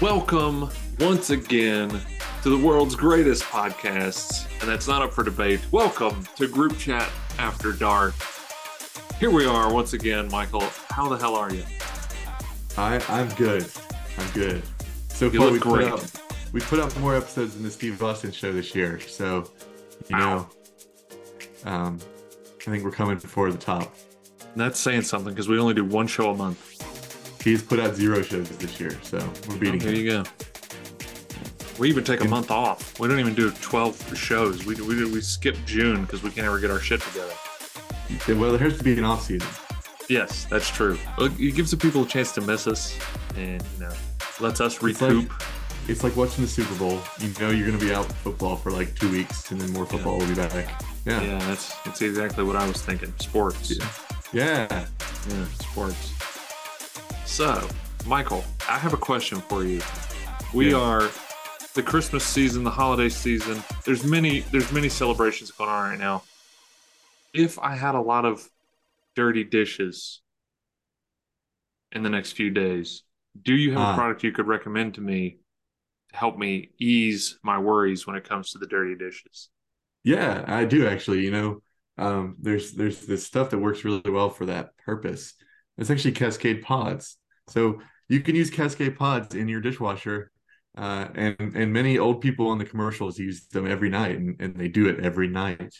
Welcome once again to the world's greatest podcasts, and that's not up for debate. Welcome to Group Chat After Dark. Here we are once again, Michael. How the hell are you? I I'm good. I'm good. So You far we great. put out we put out more episodes than the Steve Austin show this year. So you know, um, I think we're coming for the top. That's saying something because we only do one show a month. He's put out zero shows this year, so we're beating There him. you go. We even take a month off. We don't even do 12 shows. We, we, we skip June because we can't ever get our shit together. Yeah, Well, there has to be an off season. Yes, that's true. It gives the people a chance to miss us and, you know, lets us recoup. like it's like watching the Super Bowl. You know you're gonna be out football for like two weeks, and then more football will be back. Yeah, yeah, that's, that's exactly what I was thinking. Sports. Yeah. yeah. Yeah, sports. So, Michael, I have a question for you. We Yeah. are the Christmas season, the holiday season. There's many there's many celebrations going on right now. If I had a lot of dirty dishes in the next few days, do you have a Ah. product you could recommend to me to help me ease my worries when it comes to the dirty dishes? Yeah, I do actually. You know, um, there's there's this stuff that works really well for that purpose. It's actually Cascade pods. So you can use Cascade pods in your dishwasher, uh, and and many old people on the commercials use them every night, and, and they do it every night.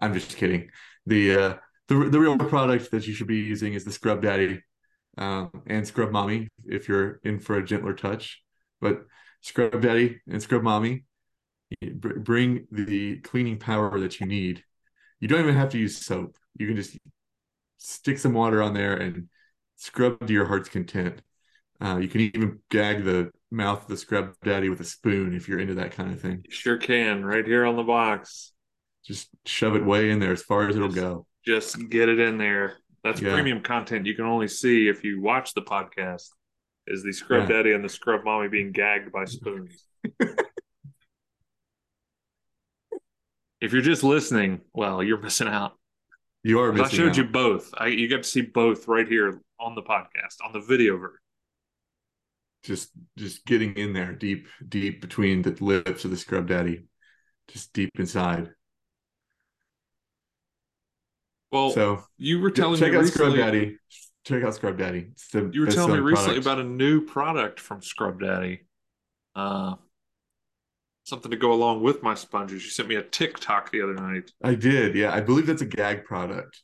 I'm just kidding. The uh, the the real product that you should be using is the Scrub Daddy, um, and Scrub Mommy if you're in for a gentler touch. But Scrub Daddy and Scrub Mommy br- bring the cleaning power that you need. You don't even have to use soap. You can just stick some water on there and scrub to your heart's content. Uh, you can even gag the mouth of the scrub daddy with a spoon if you're into that kind of thing. You sure can, right here on the box. Just shove it way in there as far as it'll go. just get it in there. That's Yeah. premium content you can only see if you watch the podcast. Is the scrub Yeah. daddy and the scrub mommy being gagged by spoons? if you're just listening, well, you're missing out. You are I showed out. you both. I, you get to see both right here on the podcast on the video version. just just getting in there deep deep between the lips of the scrub daddy just deep inside Well, so you were telling check me out recently. scrub daddy check out scrub daddy it's the You were telling me recently product. about a new product from Scrub Daddy. Uh, something to go along with my sponges. You sent me a TikTok the other night. I did, yeah. I believe that's a gag product.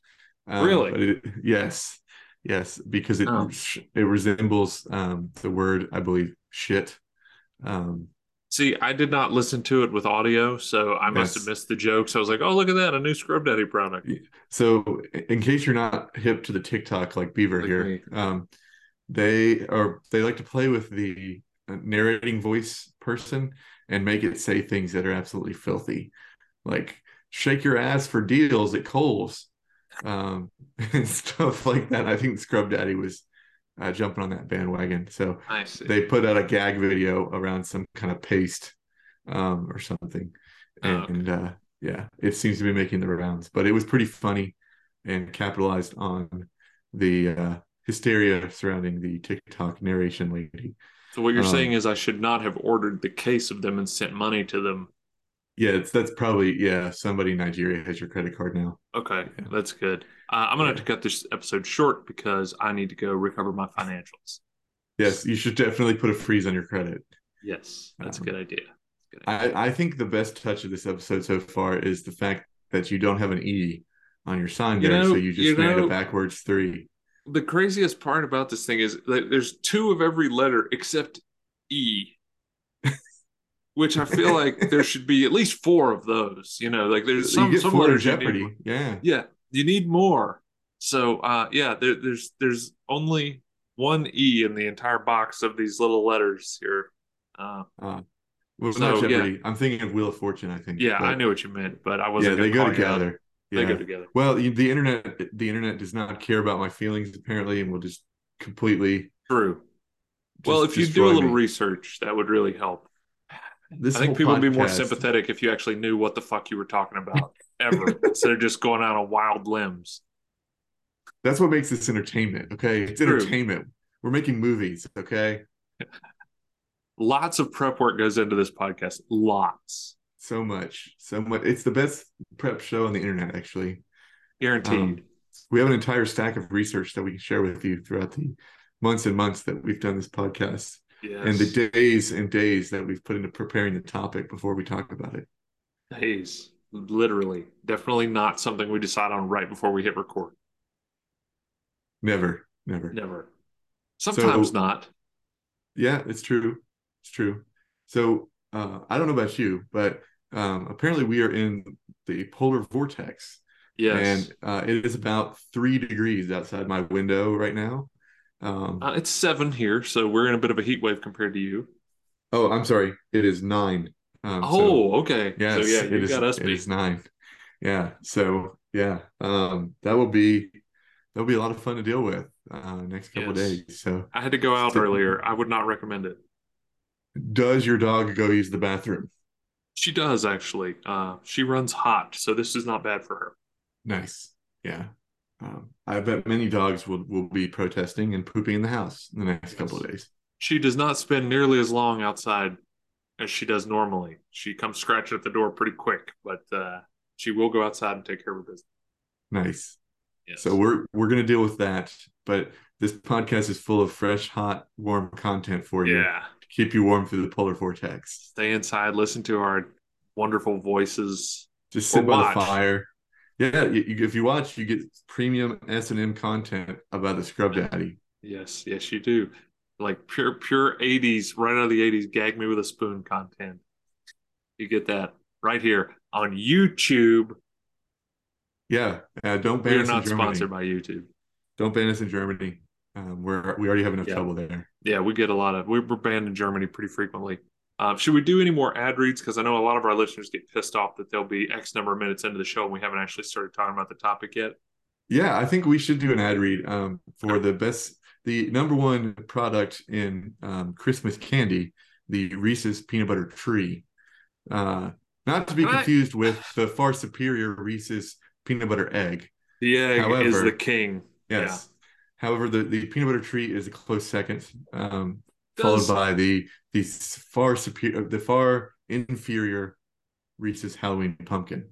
Um, Really? it, yes, yes, because it Oh. it resembles um, the word I believe shit. Um, See, I did not listen to it with audio, so I must have missed the jokes. I was like, "Oh, look at that, a new Scrub Daddy product." so, in case you're not hip to the TikTok like Beaver Like here, um, they are they like to play with the uh, narrating voice person and make it say things that are absolutely filthy, like "shake your ass for deals at Kohl's," um, and stuff like that. I think Scrub Daddy was uh, jumping on that bandwagon, so they put out a gag video around some kind of paste um, or something, Oh, okay. and uh, yeah, it seems to be making the rounds. But it was pretty funny and capitalized on the uh, hysteria surrounding the TikTok narration lady. so what you're um, saying is I should not have ordered the case of them and sent money to them. Yeah, it's, that's probably yeah. Somebody in Nigeria has your credit card now. Okay, Yeah. that's good. Uh, I'm gonna have to cut this episode short because I need to go recover my financials. Yes, you should definitely put a freeze on your credit. Yes, that's a Um, good idea. Good idea. I, I think the best touch of this episode so far is the fact that you don't have an E on your sign You there, know- so you just you made know- a backwards three. the craziest part about this thing is that there's two of every letter except E, which I feel like there should be at least four of those. You know, like there's some some letters Jeopardy. Yeah. Yeah, you need more. So, uh, yeah, there, there's there's only one E in the entire box of these little letters here. Uh, Uh, well, So, not yeah. Jeopardy. I'm thinking of Wheel of Fortune. I think. yeah, but- I knew what you meant, but I wasn't. Yeah, they go call you out. together. They go together. Well, the internet, the internet does not care about my feelings apparently, and will just completely. True. just Well, if you do a little me. research, that would really help. This I think people would be more sympathetic if you actually knew what the fuck you were talking about ever instead of just going out on wild limbs. That's what makes this entertainment. Okay, it's True. entertainment. We're making movies. Okay, Lots of prep work goes into this podcast. Lots. so much, so much. It's the best prep show on the internet. Actually, Guaranteed. Um, we have an entire stack of research that we can share with you throughout the months and months that we've done this podcast, yes. and the days and days that we've put into preparing the topic before we talk about it. Days. Literally. Definitely not something we decide on right before we hit record. Never, never. Never. Sometimes So- not. Yeah, it's true. It's true. So uh, I don't know about you, but um, apparently we are in the polar vortex, Yes. and uh, it is about three degrees outside my window right now. Um, Uh, it's seven here, so we're in a bit of a heat wave compared to you. oh, I'm sorry. It is nine. Um, so- oh, okay. yes, so yeah, it you is- got us It is nine. Yeah. So yeah, um, that will be that will be a lot of fun to deal with uh, next couple of Yes. days. So I had to go out So- earlier. I would not recommend it. does your dog go use the bathroom? She does actually. Uh, she runs hot, so this is not bad for her. Nice. Yeah. Um, I bet many dogs will, will be protesting and pooping in the house in the next couple of days. She does not spend nearly as long outside as she does normally. She comes scratching at the door pretty quick, but uh, she will go outside and take care of her business. Nice. Yes. So we're we're gonna deal with that, but this podcast is full of fresh, hot, warm content for you yeah, to keep you warm through the polar vortex. stay inside, listen to our wonderful voices. Just sit by watch. the fire. Yeah, you, you- if you watch, you get premium S and M content about the Scrub Daddy. Yes, yes, you do. Like pure, pure '80s, right out of the '80s. Gag me with a spoon content. You get that right here on YouTube. Yeah, uh, don't ban are us in not Germany. sponsored by YouTube. Don't ban us in Germany. Um, we're we already have enough Yeah. trouble there. Yeah, we get a lot of. We're we're banned in Germany pretty frequently. Uh, should we do any more ad reads? Because I know a lot of our listeners get pissed off that they'll be X number of minutes into the show and we haven't actually started talking about the topic yet. Yeah, I think we should do an ad read um, for the best, the number one product in um, Christmas candy, the Reese's peanut butter tree. Uh, not to be Can I- confused with the far superior Reese's peanut butter egg. The egg is the king. Yes. However, the, the peanut butter tree is a close second, um, Does- followed by the the far superior, the far inferior Reese's Halloween pumpkin.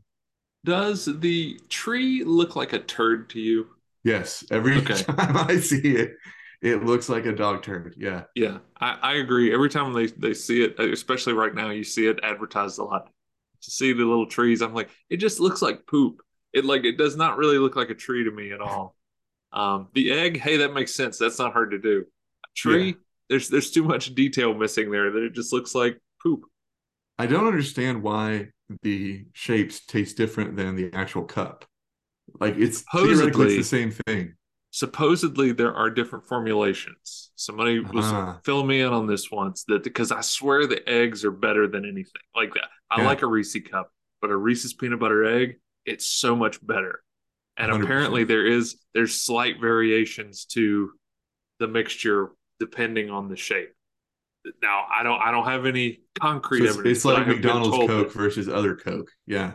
Does the tree look like a turd to you? Yes, every Okay. time I see it, it looks like a dog turd. Yeah. Yeah, I, I agree. Every time they, they see it, especially right now, you see it advertised a lot. To see the little trees, I'm like, it just looks like poop. It like it does not really look like a tree to me at all. Um, the egg, hey, that makes sense. That's not hard to do. A tree, Yeah. There's there's too much detail missing there that it just looks like poop. I don't understand why the shapes taste different than the actual cup. Like it's theoretically it's the same thing. Supposedly there are different formulations. Somebody was Ah. filling me in on this once that because I swear the eggs are better than anything. Like that. I Yeah. like a Reese cup, but a Reese's peanut butter egg, it's so much better. And 100%. apparently there is there's slight variations to the mixture depending on the shape. Now I don't I don't have any concrete So it's, evidence. it's like McDonald's Coke that- versus other Coke. Yeah.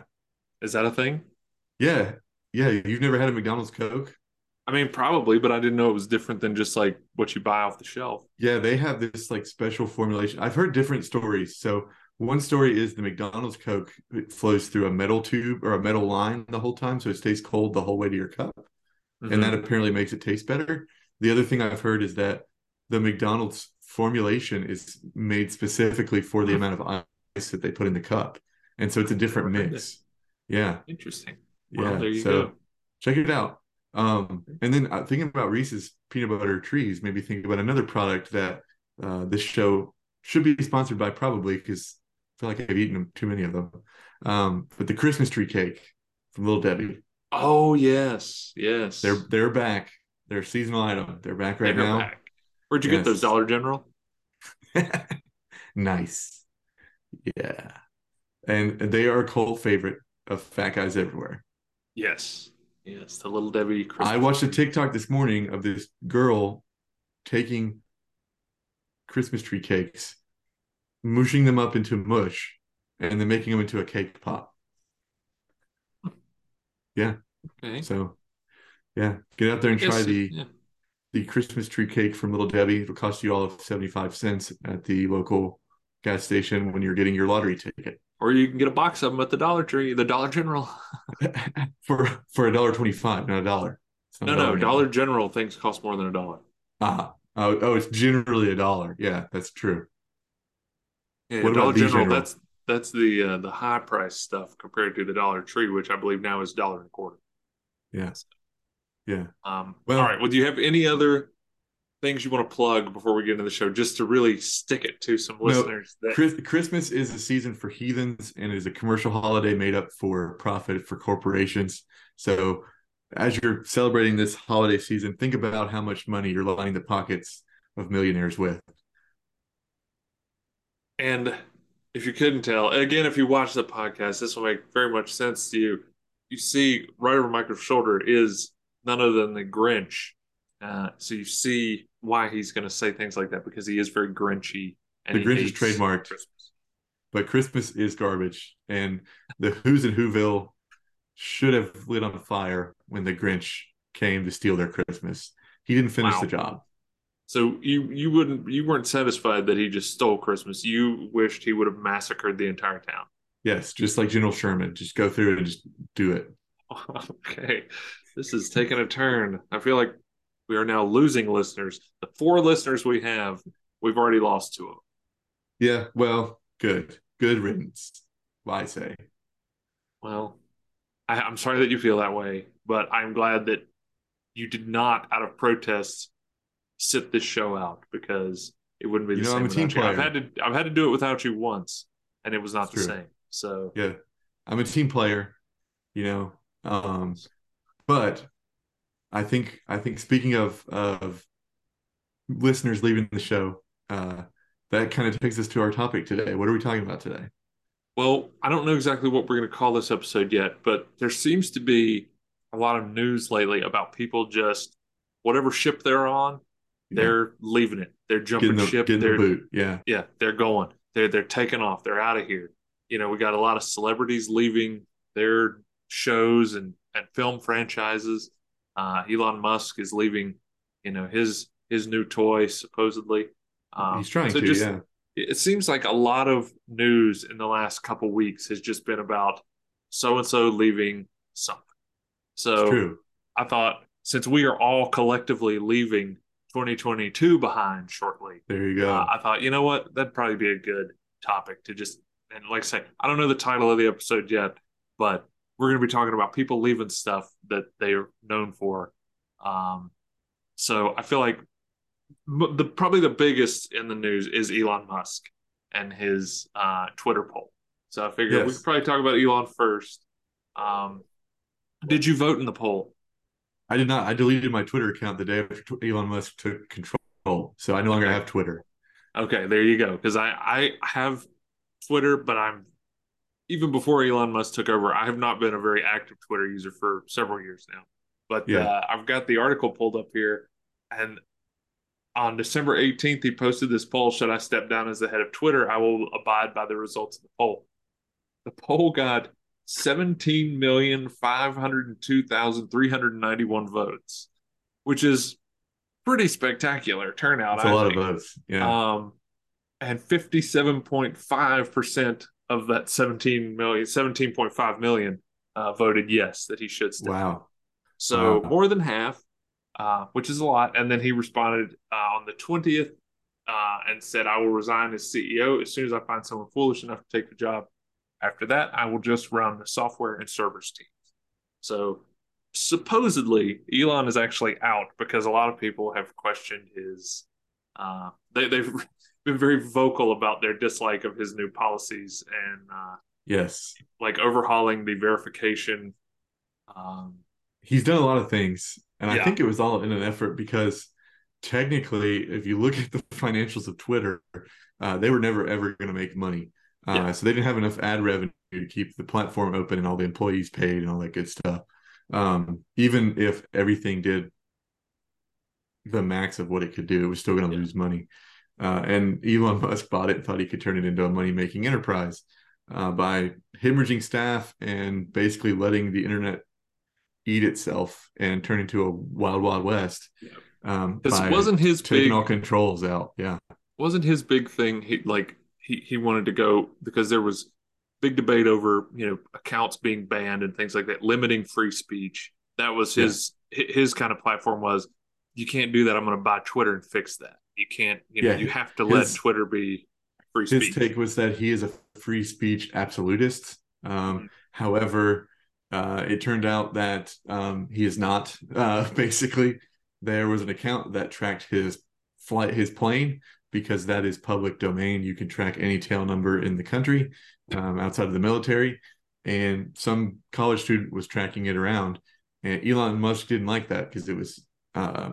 Is that a thing? Yeah. Yeah. You've never had a McDonald's Coke? I mean, probably, but I didn't know it was different than just like what you buy off the shelf. Yeah, they have this like special formulation. I've heard different stories. So one story is the McDonald's Coke it flows through a metal tube or a metal line the whole time, so it stays cold the whole way to your cup, Mhm. and that apparently makes it taste better. The other thing I've heard is that the McDonald's formulation is made specifically for the amount of ice that they put in the cup, and so it's a different mix. Yeah, interesting. Well, yeah. there you so go. check it out. Um, and then uh, thinking about Reese's peanut butter trees, maybe think about another product that uh, this show should be sponsored by, probably because I feel like I've eaten too many of them. Um, but the Christmas tree cake from Little Debbie, Oh yes, yes. they're they're back. They're a seasonal item. They're back right They're now. back. Where'd you get those? Dollar General. nice, yeah. And they are a cult favorite of fat guys everywhere. Yes, yes. The little Debbie. Christmas I watched a. TikTok this morning of this girl taking Christmas tree cakes mushing them up into mush and then making them into a cake pop. Yeah. Okay. So, yeah, get out there and try the yeah. The Christmas tree cake from Little Debbie. It'll cost you all of seventy five cents at the local gas station when you're getting your lottery ticket Or you can get a box of them at the Dollar Tree, the Dollar General. for for a dollar twenty five, not a dollar. No, no. Dollar General things cost more than a dollar. Ah, oh, oh, it's generally a dollar. Yeah, that's true. Yeah, What Dollar the General, General? That's that's the uh, the high price stuff compared to the Dollar Tree, which I believe now is dollar and a quarter. Yeah, yeah. Um, Well- all right. Well, do you have any other things you want to plug before we get into the show, just to really stick it to some listeners? that Chris, Christmas is a season for heathens and is a commercial holiday made up for profit for corporations. So, as you're celebrating this holiday season, think about how much money you're lining the pockets of millionaires with. And if you couldn't tell, again, if you watch the podcast, this will make very much sense to you. You see right over Michael's shoulder is none other than the Grinch. Uh, so you see why he's going to say things like that because he is very Grinchy. And The Grinch is trademarked. Christmas. But Christmas is garbage, and the Who's in Whoville should have lit on fire when the Grinch came to steal their Christmas. He didn't finish Wow. the job. So you you wouldn't you weren't satisfied that he just stole Christmas. You wished he would have massacred the entire town. Yes, just like General Sherman, just go through it and just do it. Okay, this is taking a turn. I feel like we are now losing listeners. The four listeners we have, we've already lost two of them. Yeah, well, good, good riddance. I say. Well, I, I'm sorry that you feel that way, but I'm glad that you did not, out of protest, sit this show out because it wouldn't be the You know, same. I'm a team you. I've had to I've had to do it without you once, and it was not It's the true. same. So Yeah, I'm a team player, you know. Um, but I think I think speaking of of listeners leaving the show, uh, that kind of takes us to our topic today. What are we talking about today? Well, I don't know exactly what we're going to call this episode yet, but there seems to be a lot of news lately about people just whatever ship they're on, Yeah. they're leaving it. They're jumping the, ship. They're boot. Yeah, yeah, they're going. They're they're taking off. They're out of here. You know, we got a lot of celebrities leaving their shows and and film franchises. Uh, Elon Musk is leaving. You know his his new toy supposedly. Um, he's trying so to. just- yeah, it seems like a lot of news in the last couple weeks has just been about so and so leaving something. So true. I thought since we are all collectively leaving 2022 behind shortly, There you go. uh, I thought you know what that'd probably be a good topic to just and like I say I don't know the title of the episode yet, but we're going to be talking about people leaving stuff that they are known for. Um, so I feel like the probably the biggest in the news is Elon Musk and his uh, Twitter poll. So I figured we could probably talk about Elon first. Um, did you vote in the poll? I did not. I deleted my Twitter account the day after Elon Musk took control, so I no longer Okay. have Twitter. Okay, there you go. Because I I have Twitter, but I'm even before Elon Musk took over, I have not been a very active Twitter user for several years now. But Yeah. uh, I've got the article pulled up here, and on December 18th, he posted this poll: Should I step down as the head of Twitter? I will abide by the results of the poll. The poll got 17,502,391 votes, which is pretty spectacular turnout. That's a I lot of votes. Yeah, Um, and 57.5% of that 17 million, 17.5 million uh, voted yes that he should step. wow. So Wow. more than half, uh, which is a lot. And then he responded uh, on the 20th uh, and said, I will resign as CEO as soon as I find someone foolish enough to take the job. After that, I will just run the software and servers team So supposedly, Elon is actually out because a lot of people have questioned his. Uh, they, they've been very vocal about their dislike of his new policies and uh, Yes, like overhauling the verification. Um, he's done a lot of things, and I think it was all in an effort because technically, if you look at the financials of Twitter, uh, they were never ever going to make money. Uh, Yeah. So they didn't have enough ad revenue to keep the platform open and all the employees paid and all that good stuff. Um, even if everything did the max of what it could do, it was still going to Yeah. lose money. Uh, and Elon Musk bought it and thought he could turn it into a money making enterprise uh, by hemorrhaging staff and basically letting the internet eat itself and turn into a wild, wild west. Yeah. Um, This wasn't his taking big all controls out. Yeah. wasn't his big thing. He like he he wanted to go because there was big debate over you know accounts being banned and things like that, limiting free speech. That was his hi- his kind of platform was you can't do that. I'm going to buy Twitter and fix that. You can't. You know Yeah, you have to let Twitter be free His speech. take was that he is a free speech absolutist. Um, Mm-hmm. However, uh, it turned out that um, he is not. Uh, basically, there was an account that tracked his flight, his plane, because that is public domain. You can track any tail number in the country um, outside of the military. And some college student was tracking it around, and Elon Musk didn't like that because it was. Uh,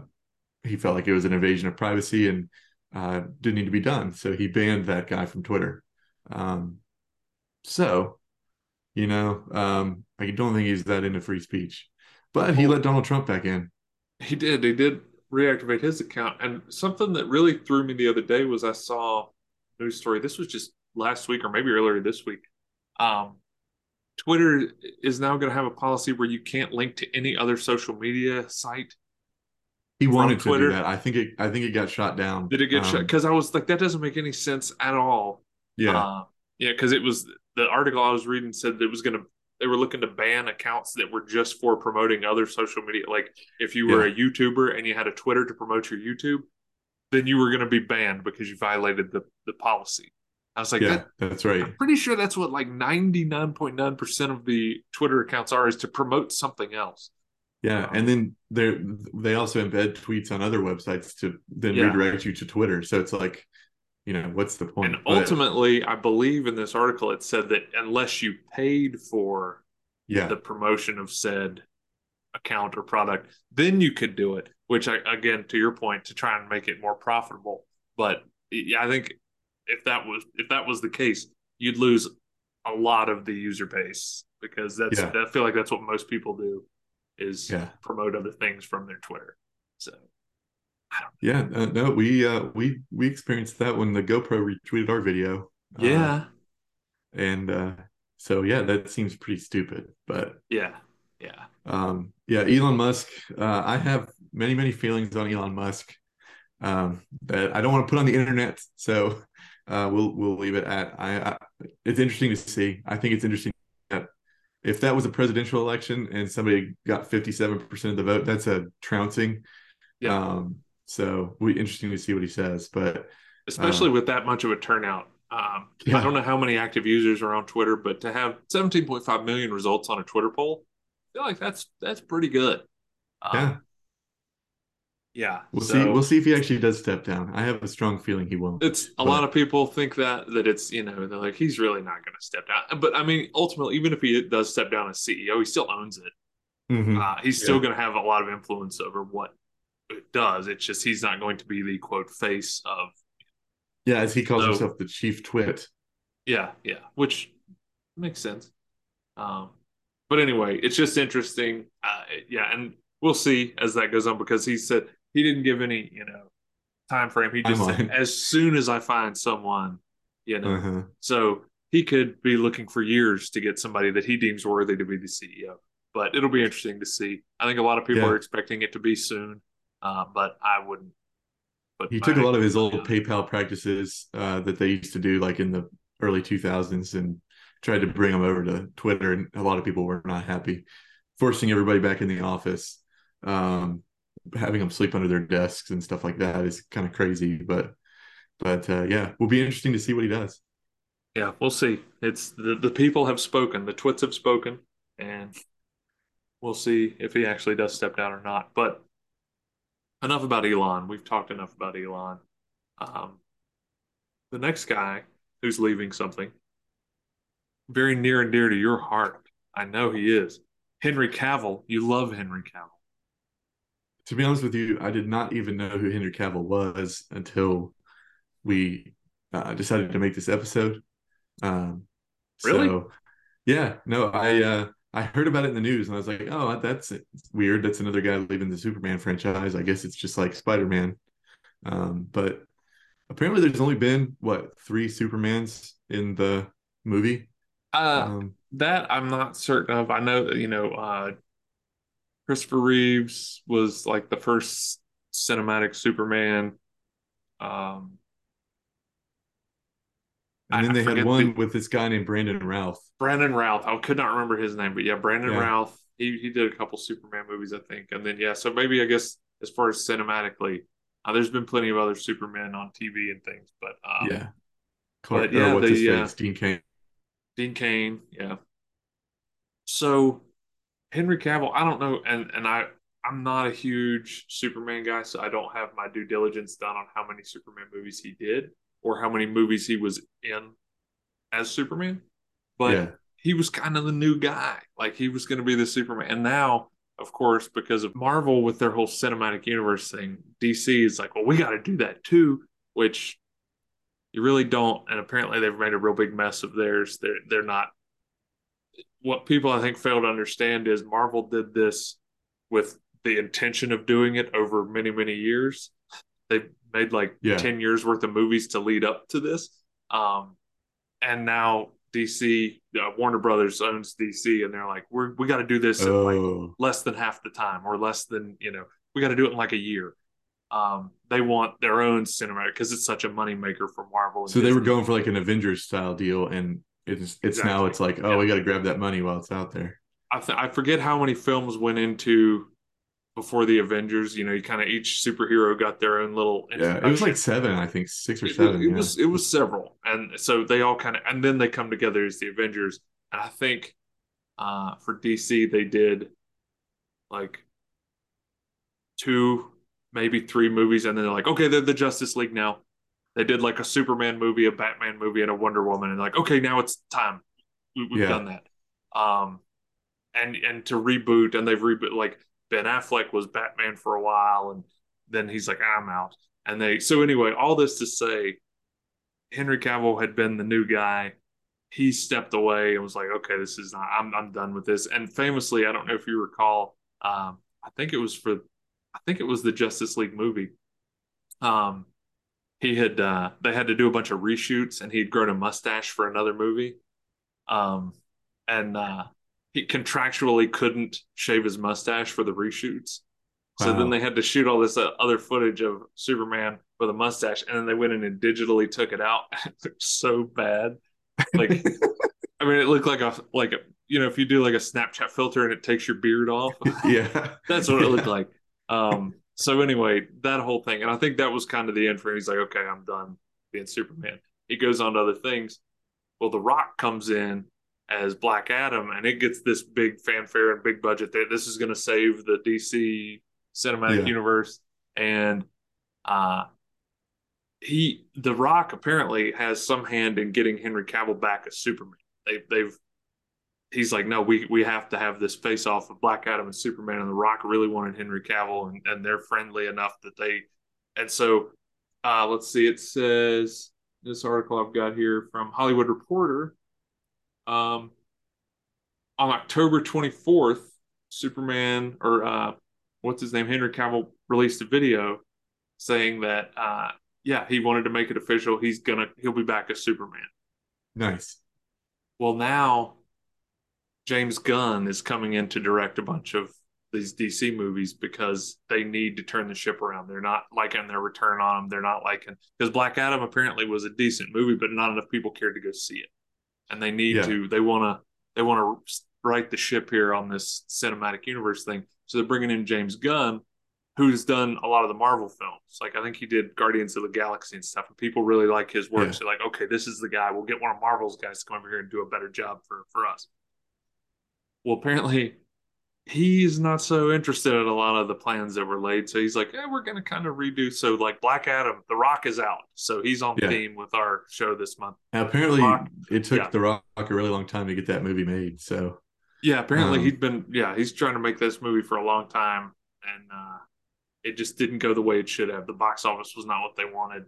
he felt like it was an invasion of privacy and uh, didn't need to be done. So he banned that guy from Twitter. Um, so, you know, um, I don't think he's that into free speech, but he let Donald Trump back in. He did. He did reactivate his account. And something that really threw me the other day was I saw a news story. This was just last week or maybe earlier this week. Um, Twitter is now going to have a policy where you can't link to any other social media site. He wanted to Twitter? do that. I think it. I think it got shot down. Did it get Um, shut? Because I was like, that doesn't make any sense at all. Yeah, Uh, yeah, because it was the article I was reading said that it was going to. They were looking to ban accounts that were just for promoting other social media. Like if you were a YouTuber and you had a Twitter to promote your YouTube, then you were going to be banned because you violated the the policy. I was like, yeah, that, that's right. I'm pretty sure that's what like 99.9% of the Twitter accounts are is to promote something else. Yeah, and then they they also embed tweets on other websites to then Yeah. redirect you to Twitter. So it's like, you know, what's the point? And But, ultimately, I believe in this article it said that unless you paid for yeah, the promotion of said account or product, then you could do it. Which, I, again, to your point, to try and make it more profitable. But yeah, I think if that was if that was the case, you'd lose a lot of the user base because that's Yeah. I feel like that's what most people do is yeah, promote other things from their Twitter. So yeah. Uh, no, we uh, we we experienced that when the GoPro retweeted our video. Uh, yeah, and uh, so yeah, that seems pretty stupid. But yeah, yeah. um, yeah, Elon Musk. Uh, I have many many feelings on Elon Musk um, that I don't want to put on the internet. So uh, we'll we'll leave it at. I, I it's interesting to see. I think it's interesting if that was a presidential election and somebody got fifty seven percent of the vote, that's a trouncing. Yeah. Um, so we interesting to see what he says. But especially Uh, with that much of a turnout. Um, Yeah. I don't know how many active users are on Twitter, but to have 17.5 million results on a Twitter poll, I feel like that's that's pretty good. Um, yeah, yeah. we'll so see. We'll see if he actually does step down. I have a strong feeling he won't. It's a But- lot of people think that that it's you know they're like he's really not going to step down, but I mean ultimately even if he does step down as CEO, he still owns it. Mhm. Uh, he's still going to have a lot of influence over what it does. It's just he's not going to be the quote face of Yeah, as he calls So- himself the chief twit. Yeah, yeah, which makes sense. Um, but anyway, it's just interesting. Uh, yeah, and we'll see as that goes on because he said he didn't give any, you know, time frame. He just said as soon as I find someone, you know. Uh-huh. So he could be looking for years to get somebody that he deems worthy to be the CEO. But it'll be interesting to see. I think a lot of people Yeah. are expecting it to be soon, uh, but I wouldn't. But He took a lot of his old PayPal practices uh, that they used to do, like in the early 2000s, and tried to bring them over to Twitter. And a lot of people were not happy, forcing everybody back in the office, um, having them sleep under their desks and stuff like that is kind of crazy. But, but uh, yeah, will be interesting to see what he does. Yeah, we'll see. It's the, the people have spoken, the twits have spoken, and we'll see if he actually does step down or not. But enough about Elon. We've talked enough about Elon. Um, the next guy who's leaving something very near and dear to your heart, I know he is. Henry Cavill. You love Henry Cavill. To be honest with you, I did not even know who Henry Cavill was until we uh, decided to make this episode. Um, Really? So, yeah, no, I uh, I heard about it in the news and I was like, oh, that's weird. That's another guy leaving the Superman franchise. I guess it's just like Spider Man. Um, but apparently there's only been what three Supermans in the movie. Uh, um, that I'm not certain of. I know you know uh, Christopher Reeves was like the first cinematic Superman. Um, and then they had one the, with this guy named Brandon Routh. Brandon Routh. I could not remember his name, but yeah, Brandon yeah. Routh. He he did a couple Superman movies, I think, and then yeah. So maybe I guess as far as cinematically, uh, there's been plenty of other Supermen on TV and things, but um, yeah, Clark, but yeah, what's the? Uh, Dean Cain. Dean Cain, yeah. So Henry Cavill, I don't know, and and I I'm not a huge Superman guy, so I don't have my due diligence done on how many Superman movies he did or how many movies he was in as Superman. But yeah. he was kind of the new guy. Like he was going to be the Superman. And now, of course, because of Marvel with their whole cinematic universe thing, DC is like, well, we got to do that too, which you really don't. And apparently they've made a real big mess of theirs. They're they're not what people I think fail to understand is Marvel did this with the intention of doing it over many, many years. They made like yeah. 10 years worth of movies to lead up to this. Um, and now DC, uh, Warner Brothers owns DC, and they're like, we're, we got to do this in like oh. less than half the time or less than, you know, we got to do it in like a year. Um, they want their own cinematic because it's such a moneymaker for Marvel. So Disney. they were going for like an Avengers style deal, and it's it's exactly. now it's like, oh, yeah. we got to grab that money while it's out there. I, th- I forget how many films went into before the Avengers. You know, you kind of each superhero got their own little. Yeah, it was like seven, I think, six or seven. It, it yeah. was it was several, and so they all kind of and then they come together as the Avengers. And I think uh, for DC they did like two, maybe three movies, and then they're like, okay, they're the Justice League now. They did like a Superman movie, a Batman movie, and a Wonder Woman, and like, okay, now it's time. We, have yeah. done that. Um, and and to reboot, and they've reboot like Ben Affleck was Batman for a while, and then he's like, I'm out. And they so anyway, all this to say, Henry Cavill had been the new guy. He stepped away and was like, okay, this is not. I'm I'm done with this. And famously, I don't know if you recall, um, I think it was for, I think it was the Justice League movie. Um, he had uh, they had to do a bunch of reshoots, and he'd grown a mustache for another movie. Um, and uh, he contractually couldn't shave his mustache for the reshoots. Wow. So then they had to shoot all this uh, other footage of Superman with a mustache, and then they went in and digitally took it out. so bad, like I mean, it looked like a like a you know if you do like a Snapchat filter and it takes your beard off. yeah, that's what it looked like. Um, so anyway, that whole thing, and I think that was kind of the end for him. He's like, okay, I'm done being Superman. He goes on to other things. Well, The Rock comes in as Black Adam, and it gets this big fanfare and big budget that this is going to save the DC cinematic yeah. universe. And uh, he, The Rock, apparently has some hand in getting Henry Cavill back as Superman. They, they've he's like, no, we we have to have this face off of Black Adam and Superman, and The Rock really wanted Henry Cavill, and, and they're friendly enough that they, and so uh, let's see, it says this article I've got here from Hollywood Reporter um, on October 24th, Superman or uh, what's his name, Henry Cavill released a video saying that uh, yeah, he wanted to make it official. He's gonna he'll be back as Superman. Nice. Well, now James Gunn is coming in to direct a bunch of these DC movies because they need to turn the ship around. They're not liking their return on them. They're not liking because Black Adam apparently was a decent movie, but not enough people cared to go see it and they need yeah. to. They want to. They want to right the ship here on this cinematic universe thing. So they're bringing in James Gunn, who's done a lot of the Marvel films. Like I think he did Guardians of the Galaxy and stuff, and people really like his work. Yeah. So like, okay, this is the guy. We'll get one of Marvel's guys to come over here and do a better job for for us. Well, apparently he's not so interested in a lot of the plans that were laid. So he's like, yeah, we're going to kind of redo. So like Black Adam, The Rock is out. So he's on yeah. theme with our show this month. Now, apparently Rock, it took yeah. The Rock a really long time to get that movie made. So yeah, apparently um, he'd been, yeah, he's trying to make this movie for a long time. And uh, it just didn't go the way it should have. The box office was not what they wanted.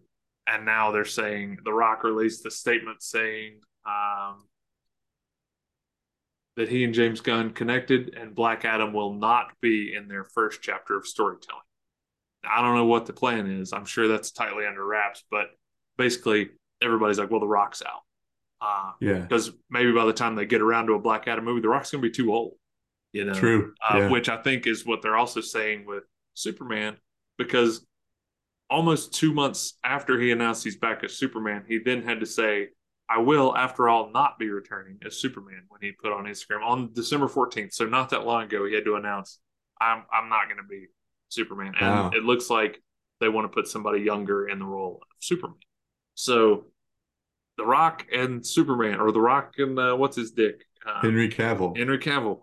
And now they're saying The Rock released a statement saying, um, that he and James Gunn connected, and Black Adam will not be in their first chapter of storytelling. I don't know what the plan is. I'm sure that's tightly under wraps, but basically everybody's like, well, The Rock's out. Uh, Yeah. because maybe by the time they get around to a Black Adam movie, The Rock's going to be too old. You know, True. uh, yeah. which I think is what they're also saying with Superman, because almost two months after he announced he's back as Superman, he then had to say, I will, after all, not be returning as Superman when he put on Instagram on December 14th. So, not that long ago, he had to announce, I'm, I'm not going to be Superman. And Wow. it looks like they want to put somebody younger in the role of Superman. So, The Rock and Superman, or The Rock and uh, what's his dick? Uh, Henry Cavill. Henry Cavill,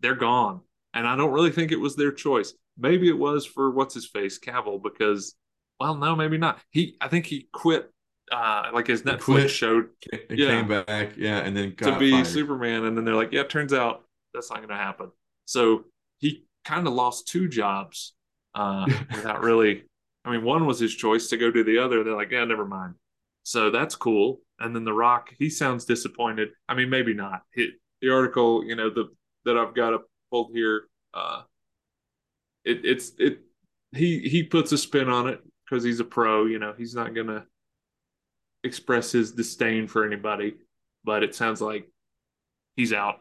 they're gone. And I don't really think it was their choice. Maybe it was for what's his face, Cavill, because, well, no, maybe not. He, I think he quit, uh, like his Netflix quit showed It Yeah. came back, yeah, and then got to be fired. Superman, and then they're like, yeah, turns out that's not going to happen. So he kind of lost two jobs uh, without really. I mean, one was his choice to go do the other. They're like, yeah, never mind. So that's cool. And then The Rock, he sounds disappointed. I mean, maybe not. He, the article, you know, the that I've got up pulled here, uh, it, it's it. He he puts a spin on it because he's a pro. You know, he's not gonna express his disdain for anybody. But it sounds like he's out.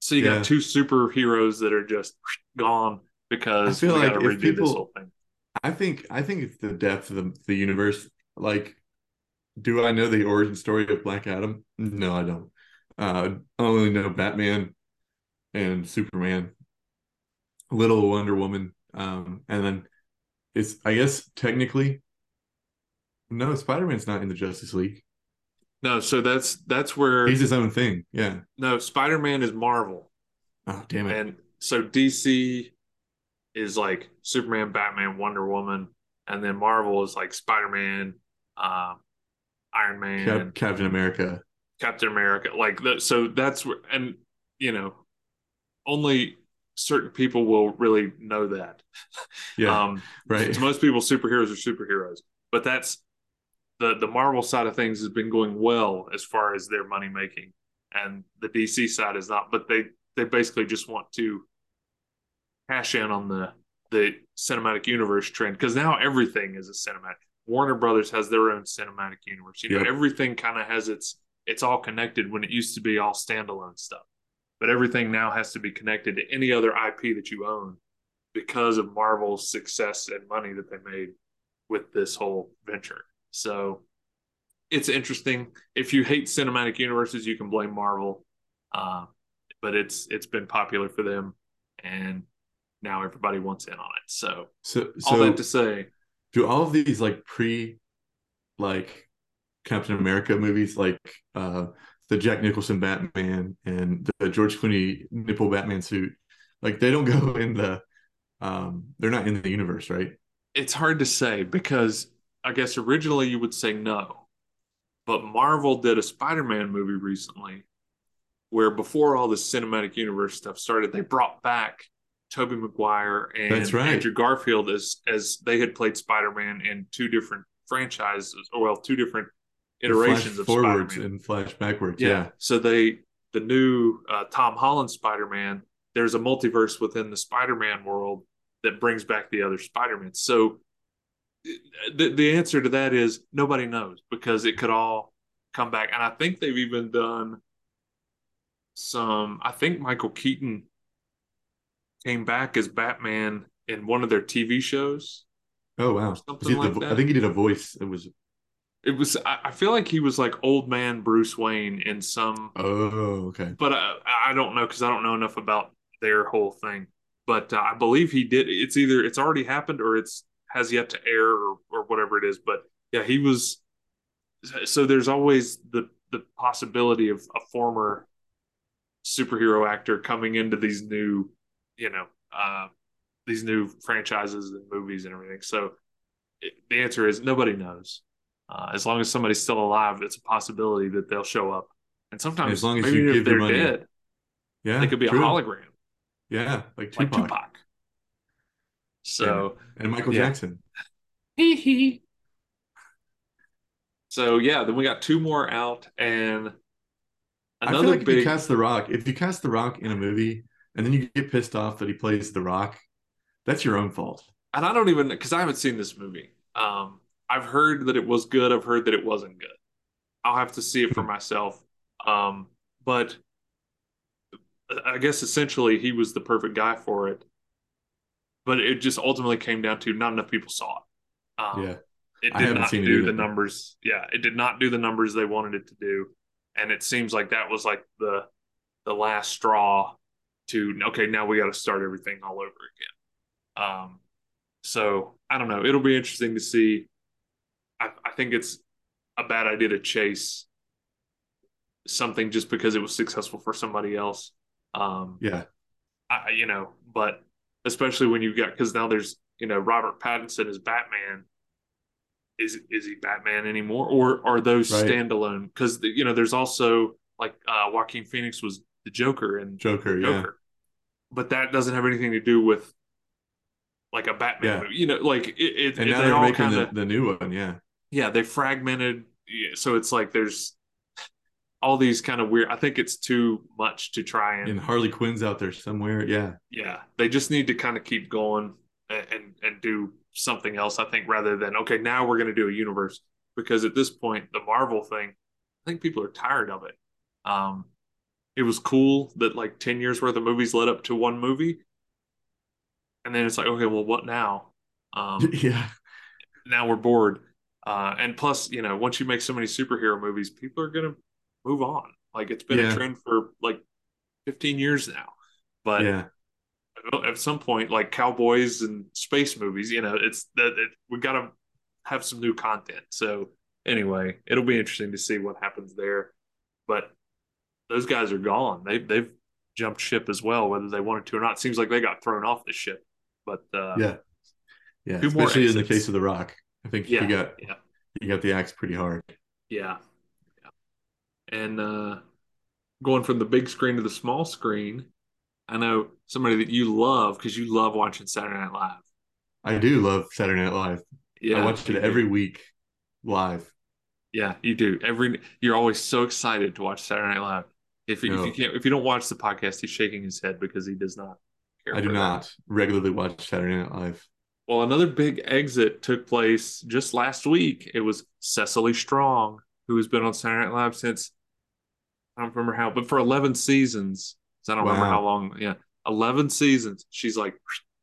So you Yeah. got two superheroes that are just gone because I feel like if this people- whole thing. I think I think it's the depth of the, the universe. Like, do I know the origin story of Black Adam? No, I don't. Uh, I only know Batman and Superman, Little Wonder Woman, um, and then it's I guess technically, no, Spider Man's not in the Justice League. No, so that's that's where He's his own thing. Yeah. no Spider Man is Marvel, Oh damn it. and so DC is like Superman, Batman, Wonder Woman, and then Marvel is like Spider Man, uh, Iron Man, Cap- Captain America. Captain America. Like the, so that's where and you know only certain people will really know that. Yeah. Um, right. most people, superheroes are superheroes, but that's the the Marvel side of things has been going well as far as their money making, and the DC side is not. But they they basically just want to cash in on the the cinematic universe trend because now everything is a cinematic. Warner Brothers has their own cinematic universe. You know, Yep. everything kind of has its it's all connected when it used to be all standalone stuff. But everything now has to be connected to any other IP that you own because of Marvel's success and money that they made with this whole venture. So it's interesting. If you hate cinematic universes, you can blame Marvel, uh, but it's it's been popular for them, and now everybody wants in on it. So So all so that to say, do all of these like pre like Captain America movies like uh the Jack Nicholson Batman and the George Clooney nipple Batman suit like they don't go in the um they're not in the universe right it's hard to say because I guess originally you would say no, but Marvel did a Spider-Man movie recently where before all this cinematic universe stuff started, they brought back Tobey Maguire and That's right. Andrew Garfield as as they had played Spider-Man in two different franchises, or well, two different iterations flash of forwards Spider-Man. and flash backwards Yeah. yeah, So they the new uh, Tom Holland Spider-Man, there's a multiverse within the Spider-Man world that brings back the other Spider-Man. So the the answer to that is nobody knows because it could all come back. And I think they've even done some I think Michael Keaton came back as Batman in one of their TV shows. oh wow Something he the like that. I think he did a voice it was It was I, I feel like he was like old man Bruce Wayne in some oh okay but I, I don't know because I don't know enough about their whole thing. But uh, I believe he did. It's either it's already happened or it's has yet to air or, or whatever it is. But yeah, he was. So there's always the the possibility of a former superhero actor coming into these new, you know, uh, these new franchises and movies and everything. So it, the answer is nobody knows. Uh, as long as somebody's still alive, it's a possibility that they'll show up. And sometimes, As long as maybe you give if they're money. dead, yeah they could be true. a hologram, yeah like like Tupac, Tupac. So, and Michael Yeah. Jackson hee hee. So yeah, then we got two more out, and I feel another like if you cast The Rock, if you cast The Rock in a movie and then you get pissed off that he plays The Rock, that's your own fault. and I don't even because I haven't seen this movie. Um, I've heard that it was good. I've heard that it wasn't good. I'll have to see it for myself. Um, but I guess essentially he was the perfect guy for it. But it just ultimately came down to not enough people saw it. Um, yeah. It did not do the numbers. Yeah, it did not do the numbers they wanted it to do, and it seems like that was like the the last straw to okay, now we got to start everything all over again. Um, so I don't know. It'll be interesting to see. I, I think it's a bad idea to chase something just because it was successful for somebody else. Um, Yeah. I, you know, but especially when you get because now there's you know Robert Pattinson as Batman. Is is he Batman anymore, or are those Right. standalone? Because you know, there's also like uh, Joaquin Phoenix was the Joker and Joker, yeah. But that doesn't have anything to do with like a Batman Yeah. movie. You know, like it. it And now they they're all making kinda, the, the new one. Yeah. yeah, they fragmented. Yeah, so it's like there's all these kind of weird. I think it's too much to try and And Harley Quinn's out there somewhere. Yeah. yeah, they just need to kind of keep going and, and and do something else. I think rather than okay, now we're going to do a universe because at this point, the Marvel thing, I think people are tired of it. Um, it was cool that like ten years worth of movies led up to one movie, and then it's like okay, well, what now? Um, yeah. now we're bored. Uh, and plus, you know, once you make so many superhero movies, people are gonna move on. Like it's been Yeah. a trend for like 15 years now. But Yeah. at some point, like cowboys and space movies, you know, it's that it, we got to have some new content. So anyway, it'll be interesting to see what happens there. But those guys are gone. They they've jumped ship as well, whether they wanted to or not. Seems like they got thrown off the ship. But uh, Yeah. Yeah. Especially in the case of The Rock. I think yeah, he got yeah. he got the axe pretty hard. Yeah. And uh going from the big screen to the small screen, I know somebody that you love because you love watching Saturday Night Live. I do love Saturday Night Live. Yeah. I watch it do. every week live. Yeah, you do. Every you're always so excited to watch Saturday Night Live. If, you if you can't if you don't watch the podcast, he's shaking his head because he does not care. I do that. not regularly watch Saturday Night Live. Well, another big exit took place just last week. It was Cecily Strong, who has been on Saturday Night Live since I don't remember how, but for 11 seasons. So I don't remember how long. Yeah, 11 seasons. She's like,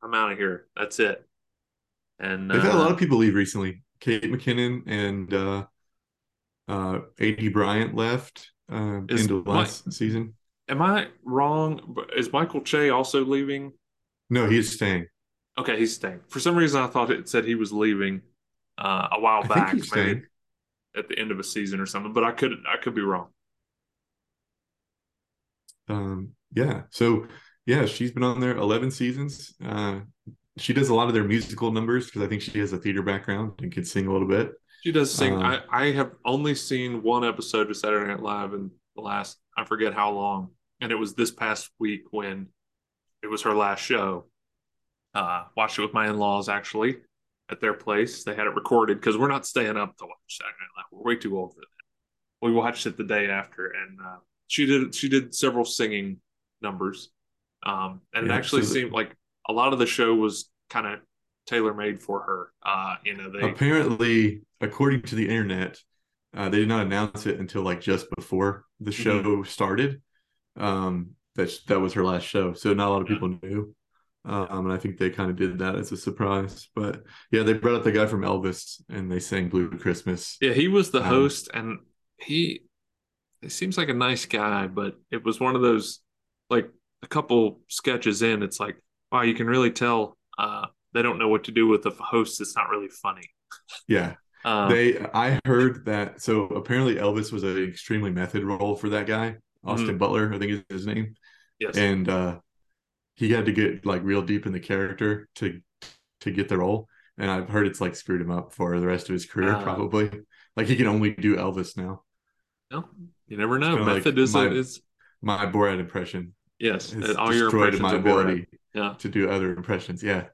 I'm out of here. That's it. And They've had a uh, lot of people leave recently. Kate McKinnon and uh uh Aidy Bryant left uh into Mike- last season. am I wrong? Is Michael Che also leaving? No, he's staying. Okay, he's staying. For some reason, I thought it said he was leaving uh, a while I back, think he's maybe staying. At the end of a season or something. But I could I could be wrong. Um yeah. So yeah, she's been on there 11 seasons. Uh she does a lot of their musical numbers because I think she has a theater background and can sing a little bit. She does sing. Uh, I, I have only seen one episode of Saturday Night Live in the last, I forget how long. And it was this past week when it was her last show. Uh, watched it with my in laws actually at their place. They had it recorded because we're not staying up to watch Saturday Night Live. We're way too old for that. We watched it the day after, and uh, she did she did several singing numbers. Um, and it actually seemed like a lot of the show was kind of tailor made for her. Uh, you know, they Apparently, according to the internet, uh, they did not announce it until like just before the show Mm-hmm. started. Um, that that was her last show, so not a lot of Yeah. people knew. Um, and I think they kind of did that as a surprise. But yeah, they brought up the guy from Elvis, and they sang "Blue Christmas." Yeah, he was the Um, host, and he he seems like a nice guy, but it was one of those like a couple sketches in, it's like, wow, you can really tell uh, they don't know what to do with a host It's not really funny. Yeah, Um, they. I heard that. So apparently, Elvis was an extremely method role for that guy, Austin Butler, I think is his name. yes, and uh he had to get like real deep in the character to to get the role and i've heard it's like screwed him up for the rest of his career Ah. probably like he can only do elvis now no, you never know. kinda like Method is my- is my borat impression yes, all your destroyed impressions my ability Yeah. to do other impressions yeah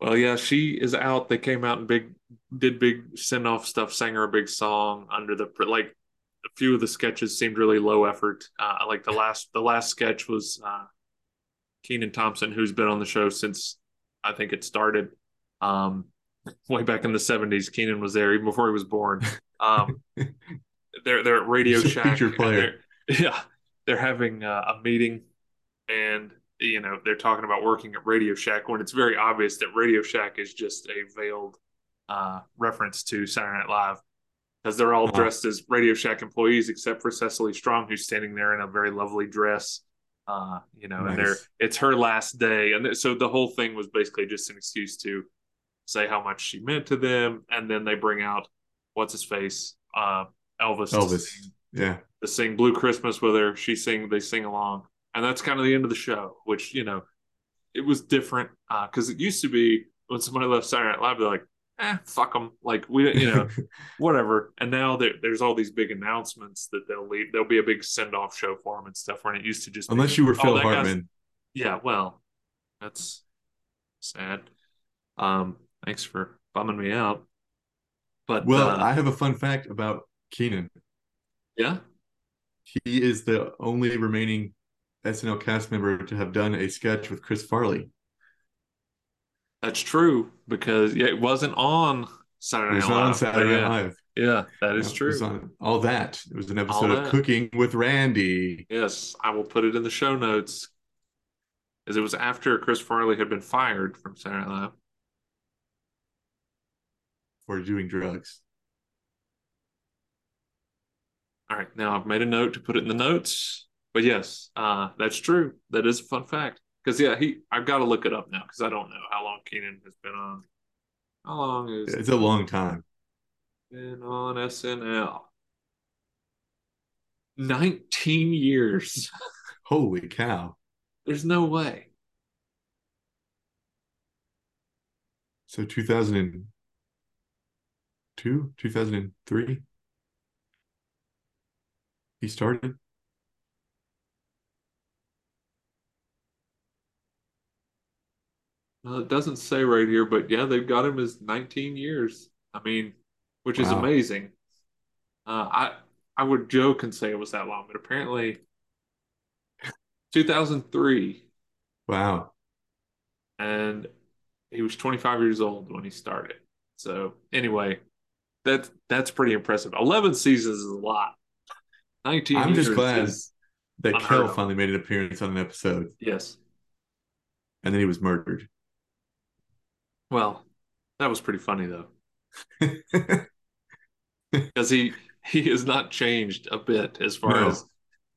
Well, yeah, she is out. They came out and big did big send off stuff, sang her a big song under the like a few of the sketches seemed really low effort. Uh, like the last the last sketch was uh, Kenan Thompson, who's been on the show since I think it started. Um, way back in the seventies. Kenan was there even before he was born. Um, they're they're at Radio He's Shack. they're- Yeah, they're having uh, a meeting, and you know they're talking about working at Radio Shack when it's very obvious that Radio Shack is just a veiled uh, reference to Saturday Night Live because they're all dressed as Radio Shack employees except for Cecily Strong, who's standing there in a very lovely dress. Uh, you know, and they're it's her last day, and so the whole thing was basically just an excuse to say how much she meant to them, and then they bring out what's his face, uh, Elvis, Elvis. sing- Yeah. to sing Blue Christmas with her. She sing, they sing along, and that's kind of the end of the show. Which you know, it was different because it used to be when somebody left Saturday Night Live, they're like, "Eh, fuck them," like we, you know, whatever. And now there, there's all these big announcements that they'll leave. There'll be a big send off show for them and stuff. When it used to just be, Unless you were "Oh, Phil Hartman. yeah, well, that's sad. Um, thanks for bumming me out. But Well, uh, I have a fun fact about Kenan. yeah, He is the only remaining SNL cast member to have done a sketch with Chris Farley. That's true because yeah, it wasn't on Saturday Night It was on. Saturday yeah, Night Live. yeah, that is Yeah, it true. was on all that. It was an episode of Cooking with Randy. Yes, I will put it in the show notes. As it was after Chris Farley had been fired from Saturday Night Live. for doing drugs. All right, now I've made a note to put it in the notes. But yes, uh, that's true. That is a fun fact. Because yeah, he I've got to look it up now because I don't know how long Kenan has been on. How long is It's a long time. been on SNL? 19 years. Holy cow. There's no way. So 2002, 2003, he started. Well, it doesn't say right here, but yeah, they've got him as 19 years. I mean, which is Wow. amazing. Uh, I I would joke and say it was that long, but apparently 2003, Wow. and he was 25 years old when he started. So anyway, that's that's pretty impressive. 11 seasons is a lot. 19 I'm just glad That Kel finally made an appearance on an episode yes. and then he was murdered. Well, that was pretty funny though. because he he has not changed a bit as far No. as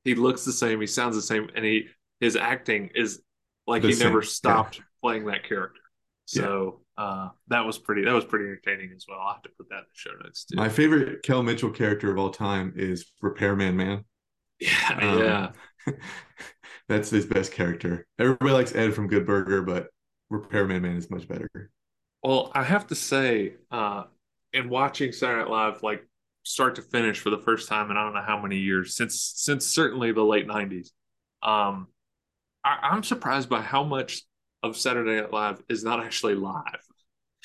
he looks the same, he sounds the same, and he his acting is like The he never same, yeah. stopped playing that character. So uh, that was pretty that was pretty entertaining as well. I'll have to put that in the show notes too. My favorite Kel Mitchell character of all time is Repairman Man. yeah, Um, yeah. That's his best character. Everybody likes Ed from Good Burger, but Repairman Man is much better. Well, I have to say, uh, in watching Saturday Night Live, like start to finish for the first time in I don't know how many years since since certainly the late '90s, um, I, I'm surprised by how much of Saturday Night Live is not actually live.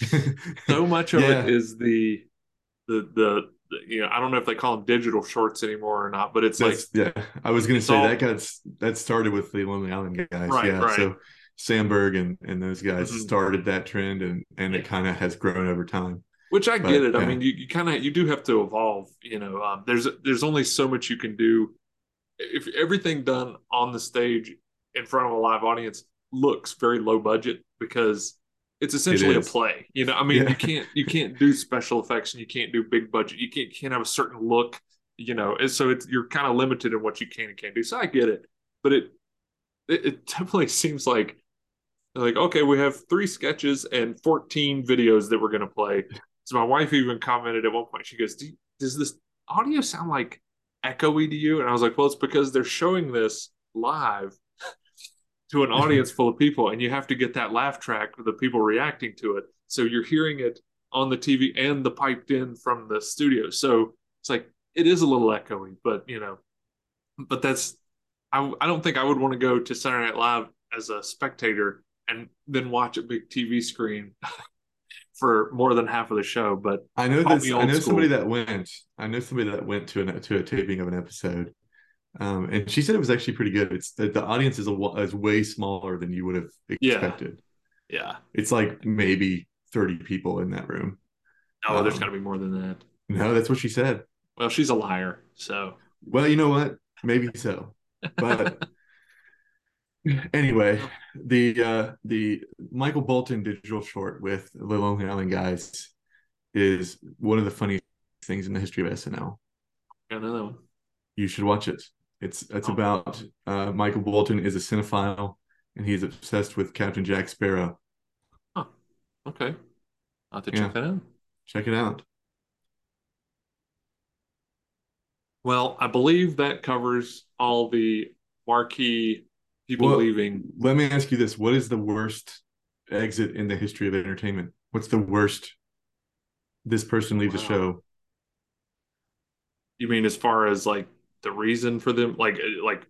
So much of Yeah. it is the, the the the you know I don't know if they call them digital shorts anymore or not, but it's like yeah, I was gonna say all- that got that started with the Lonely Island guys. Right, yeah, right. so Samberg and and those guys Mhm. started that trend, and and it kind of has grown over time. Which I But, get it. I mean, you, you kind of you do have to evolve. You know, um, there's there's only so much you can do. If everything done on the stage in front of a live audience looks very low budget because it's essentially a play. You know, I mean, Yeah. you can't you can't do special effects and you can't do big budget. You can't can't have a certain look. You know, and so it's you're kind of limited in what you can and can't do. So I get it, but it it, it definitely seems like like okay, we have three sketches and 14 videos that we're gonna play. So my wife even commented at one point. She goes, Do "Does this audio sound like echoey to you?" And I was like, "Well, it's because they're showing this live to an audience full of people, and you have to get that laugh track with the people reacting to it. So you're hearing it on the TV and the piped in from the studio. So it's like it is a little echoey, but you know, but that's I I don't think I would want to go to Saturday Night Live as a spectator and then watch a big TV screen for more than half of the show. But I know this. I know school. somebody that went. I know somebody that went to an to a taping of an episode, um, and she said it was actually pretty good. It's the, the audience is a is way smaller than you would have expected. yeah, It's like maybe 30 people in that room. Oh, there's Um, got to be more than that. No, that's what she said. Well, she's a liar, so Well, you know what? Maybe so. But anyway, the uh the Michael Bolton digital short with the Lonely Island guys is one of the funniest things in the history of SNL. got another one. You should watch it. It's it's Oh. about uh Michael Bolton is a cinephile and he's obsessed with Captain Jack Sparrow. Okay, I'll have to Yeah. check that out. Check it out. Well, I believe that covers all the marquee people Well- leaving. Let me ask you this. What is the worst exit in the history of entertainment? What's the worst this person leaves Wow. show? You mean as far as like the reason for them, like uh, like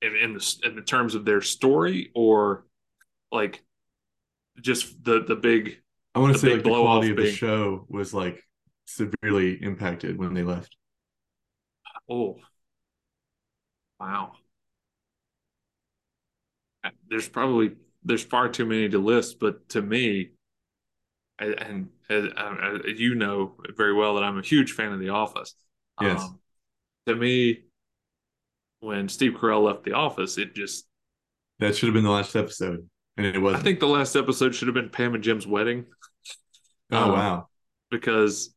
in in the in the terms of their story, or like just the the big I want to say like the quality of the show was like severely impacted when they left. oh wow. There's probably there's far too many to list, but to me, and, and you know very well that I'm a huge fan of The Office. Yes. Um, to me, when Steve Carell left The Office, it just That should have been the last episode, and it I wasn't. think the last episode should have been Pam and Jim's wedding oh um, wow, because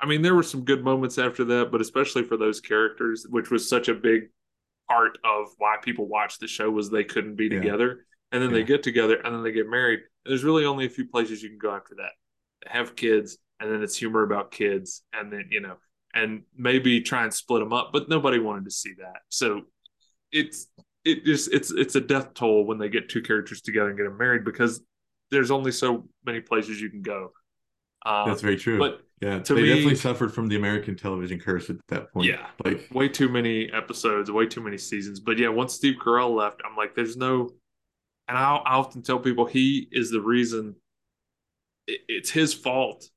I mean there were some good moments after that, but especially for those characters, which was such a big part of why people watched the show was they couldn't be Yeah. together. And then they get together and then they get married. And there's really only a few places you can go after that. Have kids, and then it's humor about kids, and then you know, and maybe try and split them up, but nobody wanted to see that. So it's it just it's it's a death toll when they get two characters together and get them married because there's only so many places you can go. Um, that's very true. but yeah, they me- definitely suffered from the American television curse at that point. Yeah. like way too many episodes, way too many seasons. But yeah, once Steve Carell left, I'm like, there's no. And I, I often tell people he is the reason. it- it's his fault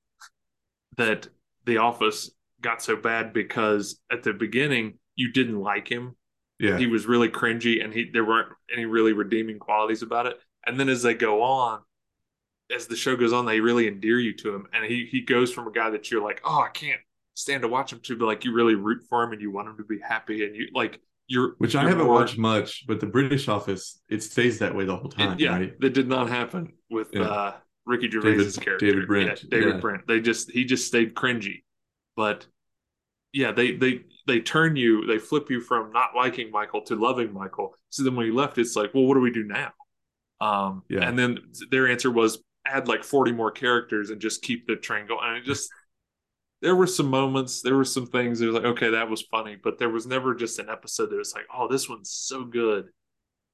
that The Office got so bad because at the beginning you didn't like him. yeah, He was really cringy, and he there weren't any really redeeming qualities about it. And then as they go on, as the show goes on, they really endear you to him, and he he goes from a guy that you're like, oh, I can't stand to watch him to, but like you really root for him and you want him to be happy, and you like you're which I you're haven't more- watched much, but the British Office it stays that way the whole it- time, yeah, right? that did not happen with Yeah. uh, Ricky Gervais's character, David Brent, yeah, David yeah. Brent. They just he just stayed cringy, but yeah, they they they turn you, they flip you from not liking Michael to loving Michael. So then when he left, it's like, well, what do we do now? Um, Yeah. and then their answer was add like forty more characters and just keep the train going. And it just there were some moments, there were some things that was like, okay, that was funny, but there was never just an episode that was like, oh, this one's so good.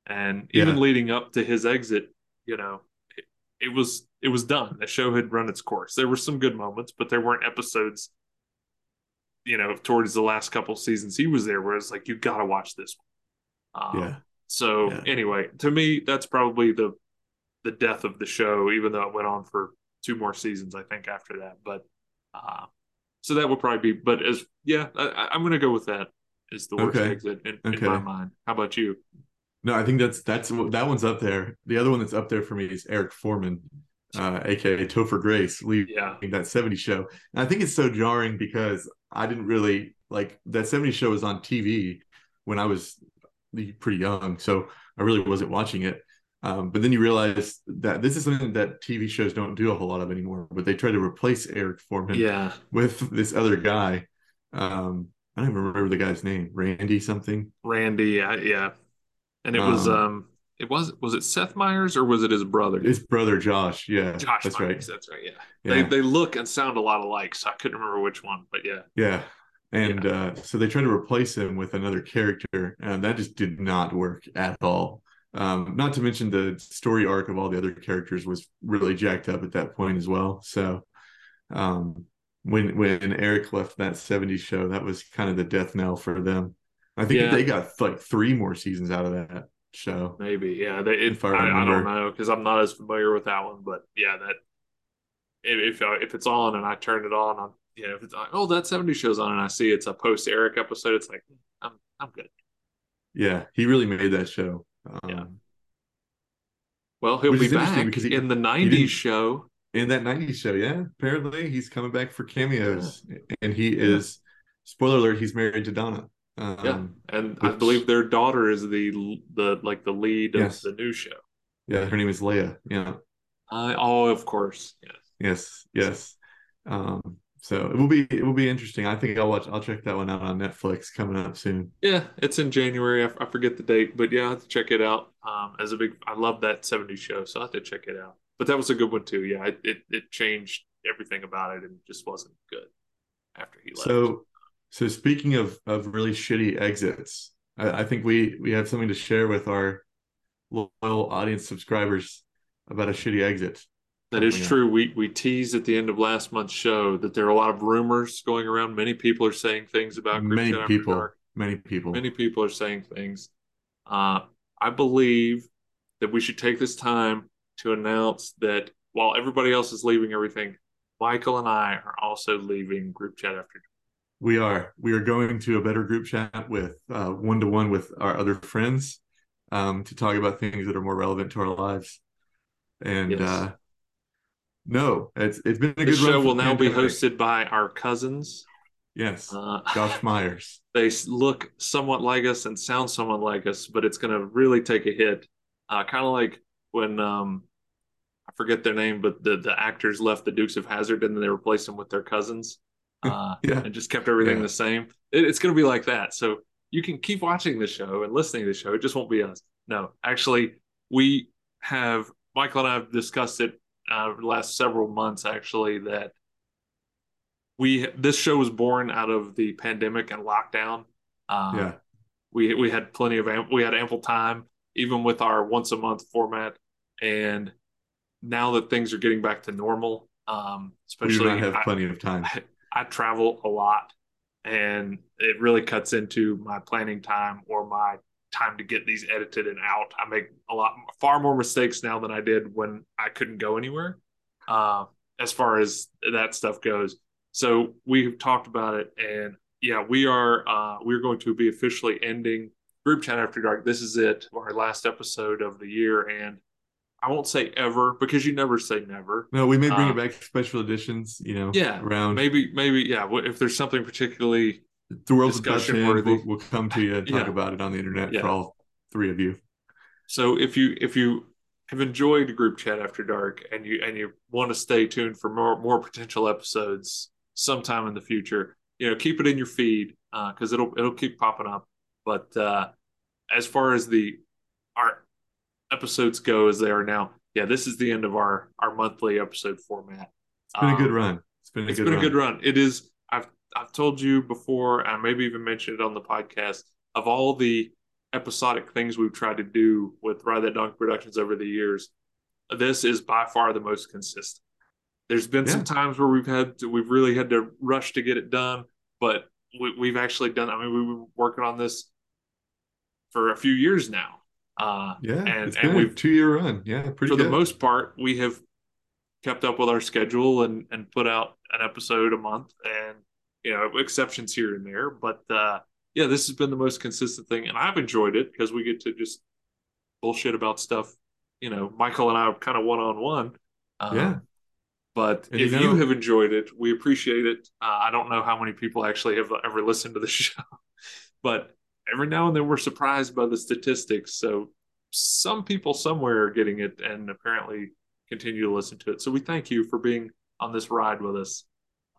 And even Yeah. leading up to his exit, you know, it, it was it was done. The show had run its course. There were some good moments, but there weren't episodes, you know, towards the last couple seasons he was there where it's like, you gotta watch this one. Um, yeah, so Yeah. anyway, to me, that's probably the the death of the show, even though it went on for two more seasons, I think, after that. But uh, so that would probably be. But as yeah, I, I'm going to go with that as the worst Okay. exit in, in my mind. How about you? No, I think that's that's that one's up there. The other one that's up there for me is Eric Forman, uh, aka Topher Grace, leaving Yeah, that 70s show. And I think it's so jarring because I didn't really like that 70s show was on TV when I was pretty young, so I really wasn't watching it. Um, but then you realize that this is something that TV shows don't do a whole lot of anymore. But they try to replace Eric Forman yeah, with this other guy. Um, I don't even remember the guy's name, Randy something. Randy. Yeah, and it was Um, um, it was was it Seth Meyers or was it his brother? His brother Josh. Yeah, Josh that's Myers. right. That's right. Yeah. Yeah. they they look and sound a lot alike, so I couldn't remember which one. But yeah, Yeah. And uh, so they tried to replace him with another character, and that just did not work at all. Um, not to mention the story arc of all the other characters was really jacked up at that point as well. So um, when when Eric left that 70s show, that was kind of the death knell for them. I think Yeah. they got like three more seasons out of that show. Maybe, yeah. They, it, I I, I, don't know because I'm not as familiar with that one, but yeah, that if if, I- if it's on and I turn it on, I'm you know if it's like oh that 70 shows on and I see it's a post Eric episode, it's like I'm I'm good. Yeah, he really made that show. Um, Yeah. Well, he'll be back because he- in the didn't- 90s show. in that 90s show. Yeah, apparently he's coming back for cameos, and he Yeah. is. Spoiler alert: He's married to Donna. Um, yeah, and I believe their daughter is the the like the lead of Yes. the new show. yeah, her name is Leia. Yeah, Uh, oh, of course. Yes. yes, yes. Um, so it will be it will be interesting. I think I'll watch. I'll check that one out on Netflix coming up soon. Yeah, it's in January. I, I forget the date, but yeah, I have to check it out. Um, as a big, I love that '70s show, so I have to check it out. But that was a good one too. Yeah, it it, it changed everything about it, and just wasn't good after he left. So, so speaking of of really shitty exits, I, I think we we have something to share with our loyal audience subscribers about a shitty exit. That is true. We we teased at the end of last month's show that there are a lot of rumors going around. Many people are saying things about Group Many people, Dark. many people. Many people are saying things. Uh, I believe that we should take this time to announce that while everybody else is leaving everything, Michael and I are also leaving Group Chat After We are we are going to a better group chat with one to one with our other friends um, to talk about things that are more relevant to our lives. And Yes. uh, no, it's it's been a The good show will now be hosted by our cousins. Yes, Uh, Josh Meyers. they look somewhat like us and sound somewhat like us, but it's going to really take a hit. Uh, kind of like when um, I forget their name, but the the actors left the Dukes of Hazzard and then they replaced them with their cousins, uh, Yeah. and just kept everything Yeah. the same. It, it's going to be like that. So you can keep watching the show and listening to the show. It just won't be us. No, actually, we have Michael and I have discussed it uh, the last several months. Actually, that we this show was born out of the pandemic and lockdown. Uh, yeah, we we had plenty of we had ample time even with our once a month format and now that things are getting back to normal um we especially not have I, plenty of time. I, I travel a lot and it really cuts into my planning time or my time to get these edited and out. I make a lot far more mistakes now than i did when i couldn't go anywhere uh, as far as that stuff goes. So we've talked about it and yeah we are uh, we're going to be officially ending group chat after dark. This is it our last episode of the year. And i won't say ever because you never say never. No, we may bring Uh, it back special editions. You know, yeah, around. maybe maybe yeah if there's something particularly the world's discussion end. worthy. We'll, we'll come to you and talk Yeah. about it on the internet Yeah. for all three of you. So if you if you have enjoyed group chat after dark and you and you want to stay tuned for more more potential episodes sometime in the future, you know, keep it in your feed because it'll it'll keep popping up. But uh, as far as the our episodes go as they are now, yeah, this is the end of our our monthly episode format. It's been a good Um, run. It's been a It's good been run. a good run. It is. I've told you before, and maybe even mentioned it on the podcast. Of all the episodic things we've tried to do with Ride That Donkey Productions over the years, this is by far the most consistent. There's been some times where we've had to, we've really had to rush to get it done, but we, we've actually done. I mean, we've been working on this for a few years now. Uh, Yeah, and- and we've- two year run. Yeah, for good. the most part, we have kept up with our schedule and and put out an episode a month, and you know exceptions here and there, but uh, yeah, this has been the most consistent thing, and I've enjoyed it because we get to just bullshit about stuff. You know, Michael and I are kind of one on one. Yeah. But And if you you, have enjoyed it, we appreciate it. Uh, I don't know how many people actually have ever listened to the show, but every now and then we're surprised by the statistics. So some people somewhere are getting it and apparently continue to listen to it. So we thank you for being on this ride with us.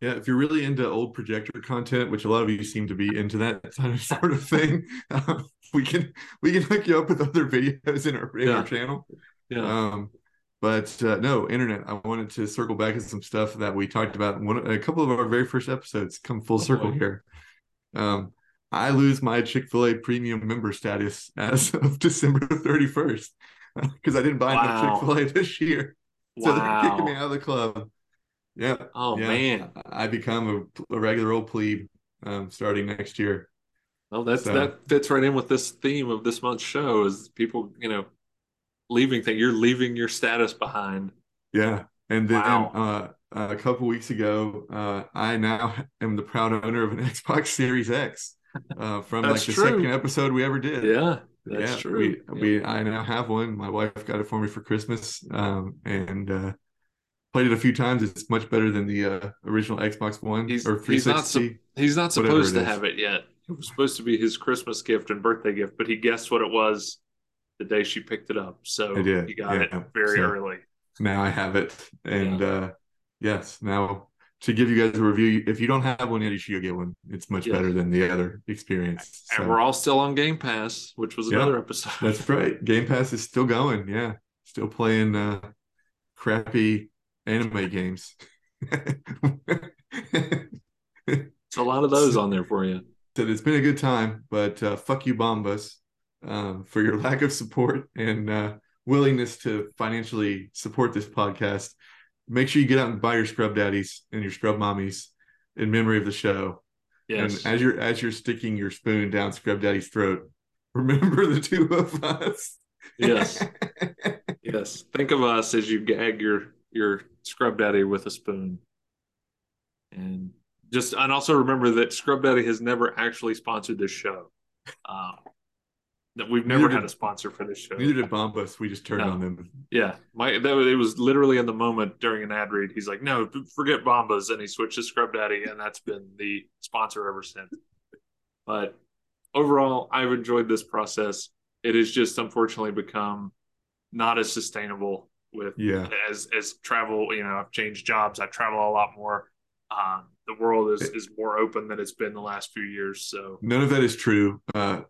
Yeah, if you're really into old projector content, which a lot of you seem to be into that kind of sort of thing, um, we can we can hook you up with other videos in our, in Yeah. our channel. Yeah. Um, but uh, no, internet. I wanted to circle back to some stuff that we talked about. in One, a couple of our very first episodes come full Oh, circle here. Um, I lose my Chick Fil A premium member status as of December 31st because I didn't buy Wow. enough Chick Fil A this year, so they're kicking me out of the club. Yeah. Oh yeah. man. I become a, a regular old plebe um, starting next year. Well, that's So- that fits right in with this theme of this month's show is people, you know, leaving thing. You're leaving your status behind. Yeah. And then Wow. uh, a couple weeks ago, uh, I now am the proud owner of an Xbox Series X uh, from like the true. second episode we ever did. Yeah, that's yeah, true. We, Yeah. we I now have one. My wife got it for me for Christmas, um, and uh, played it a few times. It's much better than the uh, original Xbox One He's, or he's not 360. su- he's not supposed to have it yet. It was supposed to be his Christmas gift and birthday gift, but he guessed what it was the day she picked it up. So he got it yeah. very So- early. now I have it, and uh, yes, now to give you guys a review, if you don't have one yet, you should get one. It's much Yeah. better than the other experience. So, And we're all still on Game Pass, which was Yeah. another episode. that's right. Game Pass is still going. Yeah, still playing uh, crappy anime games. It's a lot of those on there for you. said it's been a good time, but uh, fuck you, Bombas, um, for your lack of support and uh, willingness to financially support this podcast. Make sure you get out and buy your scrub daddies and your scrub mommies in memory of the show. Yes. And as you're as you're sticking your spoon down scrub daddy's throat, remember the two of us. Yes. yes. Think of us as you gag your your scrub daddy with a spoon. And just and also remember that Scrub Daddy has never actually sponsored this show. Um, that we've never Neither had a sponsor for this show. Neither did Bombas. We just turned No. on them. Yeah, my that was, it was literally in the moment during an ad read. He's like, "No, forget Bombas," and he switched to Scrub Daddy, and that's been the sponsor ever since. But overall, I've enjoyed this process. It has just unfortunately become not as sustainable with Yeah. as as travel. You know, I've changed jobs. I travel a lot more. Um, the world is is more open than it's been the last few years. So None of that is true. Uh,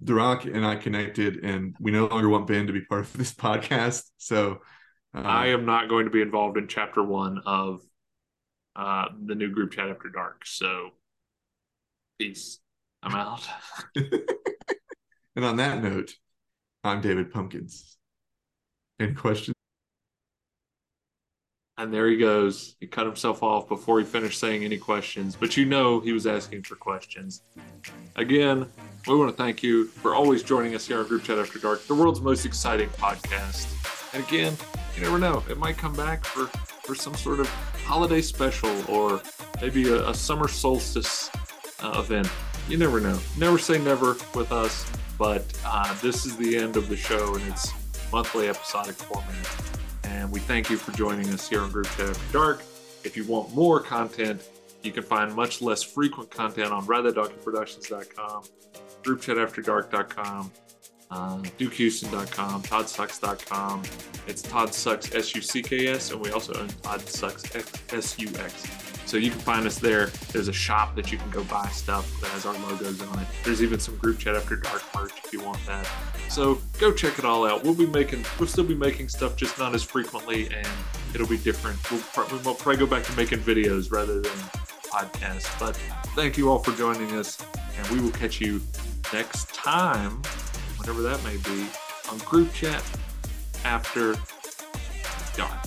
The Rock and I connected, and we no longer want Ben to be part of this podcast. So uh, I am not going to be involved in chapter one of uh, the new group chat after dark. So, peace. I'm out. and on that note, I'm David Pumpkins. Any questions? And there he goes. He cut himself off before he finished saying any questions, but you know he was asking for questions. Again, we want to thank you for always joining us here on Group Chat After Dark, the world's most exciting podcast. And again, you never know, it might come back for, for some sort of holiday special or maybe a, a summer solstice uh, event. You never know. Never say never with us, but uh, this is the end of the show and it's monthly episodic format. And we thank you for joining us here on Group Chat After Dark. If you want more content, you can find much less frequent content on RideThatDonkeyProductions.com, GroupChatAfterDark.com, uh, DukeHouston.com, ToddSucks.com. It's Todd Sucks S U C K S, and we also own Todd Sucks S U X. So you can find us there. There's a shop that you can go buy stuff that has our logos on it. There's even some Group Chat After Dark merch if you want that. So go check it all out. We'll be making, we'll still be making stuff, just not as frequently, and it'll be different. We'll, pro- we'll probably go back to making videos rather than podcasts. But thank you all for joining us, and we will catch you next time, whatever that may be, on Group Chat After Dark.